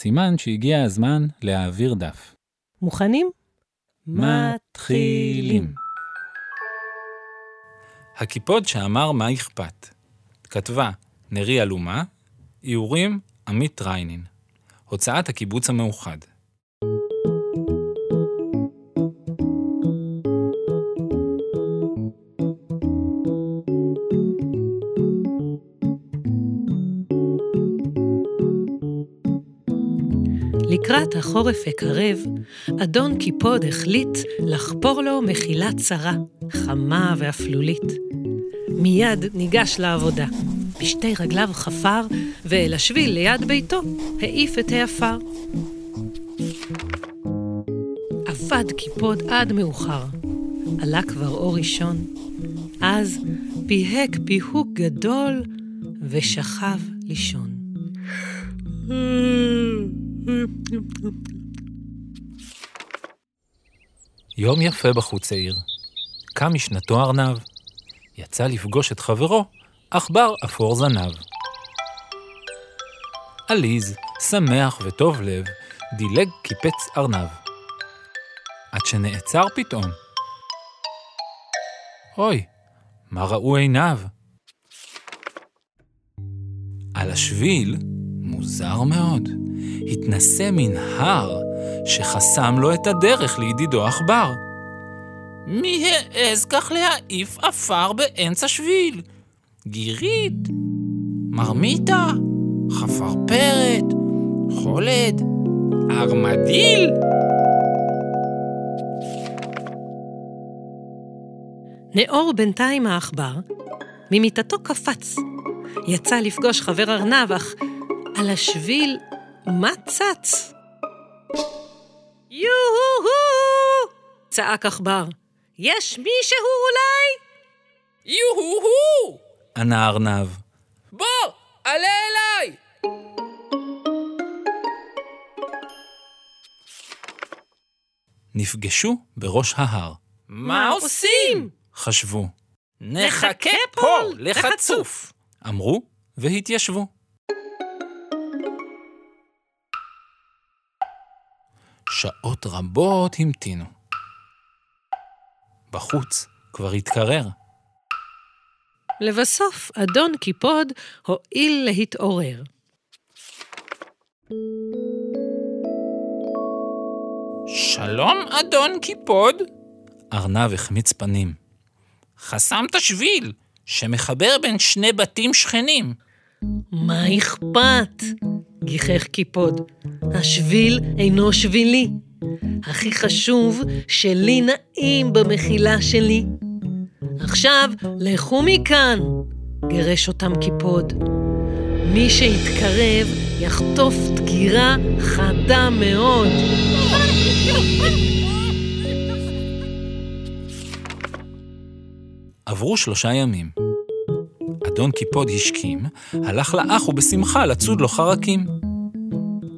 סימן שהגיע הזמן להעביר דף. מוכנים? מתחילים. הקיפוד שאמר מה אכפת. כתבה נרי אלומה, איורים עמית ריינין. הוצאת הקיבוץ המאוחד. לקראת החורף הקרב, אדון קיפוד החליט לחפור לו מחילה צרה, חמה ואפלולית. מיד ניגש לעבודה. בשתי רגליו חפר, ואל השביל ליד ביתו העיף את העפר. עבד קיפוד עד מאוחר. עלה כבר אור ראשון. אז פיהק פיהוק גדול ושכב לישון. יום יפה בחוץ העיר. קם משנתו ארנב. יצא לפגוש את חברו, עכבר אפור זנב. עליז, שמח וטוב לב, דילג קיפץ ארנב. עד שנעצר פתאום. אוי, מה ראו עיניו? על השביל, מוזר מאוד, התנסה מין הר שחסם לו את הדרך לידידו עכבר. מי העז כך להעיף עפר באמצע שביל? גירית, מרמיתה, חפרפרת, חולד, ארמדיל? נאור בינתיים העכבר, ממיטתו קפץ. יצא לפגוש חבר ארנב, אך על השביל מה צץ? יו-הו-הו! צעק עכבר. יש מישהו אולי? יו-הו-הו! ענה ארנב. בוא, עלה אליי! נפגשו בראש ההר. מה עושים? חשבו, נחכה פה לחצוף. אמרו והתיישבו. שעות רבות המתינו. בחוץ כבר התקרר. לבסוף, אדון קיפוד הואיל להתעורר. שלום, אדון קיפוד. ארנב החמיץ פנים. חסמת שביל שמחבר בין שני בתים שכנים. מה אכפת? גיחך קיפוד. השביל אינו שבילי. הכי חשוב שלי נעים במחילה שלי. עכשיו, לכו מכאן! גירש אותם קיפוד. מי שיתקרב יחטוף דקירה חדה מאוד. עברו שלושה ימים. אדון קיפוד השכים, הלך לאח ובשמחה לצוד לו חרקים.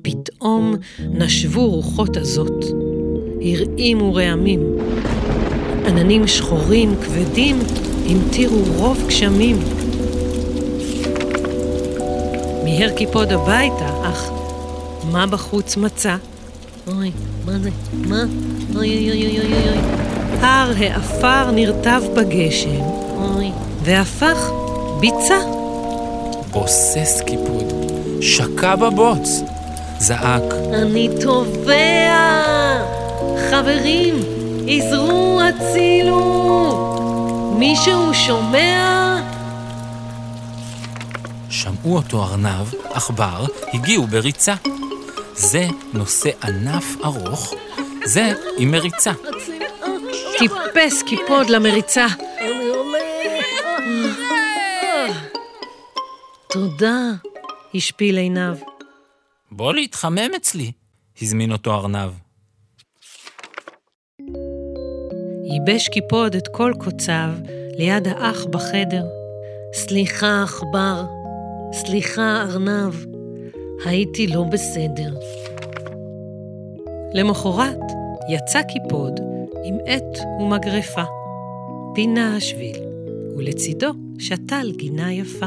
פתאום נשבו רוחות הזאת, הרעימו רעמים. עננים שחורים כבדים המטירו רוב גשמים. מיהר קיפוד הביתה, אך מה בחוץ מצא? אוי, מה זה? מה? אוי אוי אוי אוי אוי. הר העפר נרטב בגשם, אוי, והפך ביצה. בוסס קיפוד, שקע בבוץ, זעק, אני טובע! חברים, עזרו, הצילו! מישהו שומע? שמעו אותו ארנב, עכבר, הגיעו בריצה. זה נושא ענף ארוך, זה עם מריצה. טיפס קיפוד למריצה. תודה, השפיל עיניו. בוא להתחמם אצלי, הזמין אותו ארנב. ייבש קיפוד את כל קוציו ליד האח בחדר. סליחה, עכבר, סליחה, ארנב, הייתי לא בסדר. למחרת יצא קיפוד עם עט ומגרפה. פינה השביל, ולצידו שתל גינה יפה.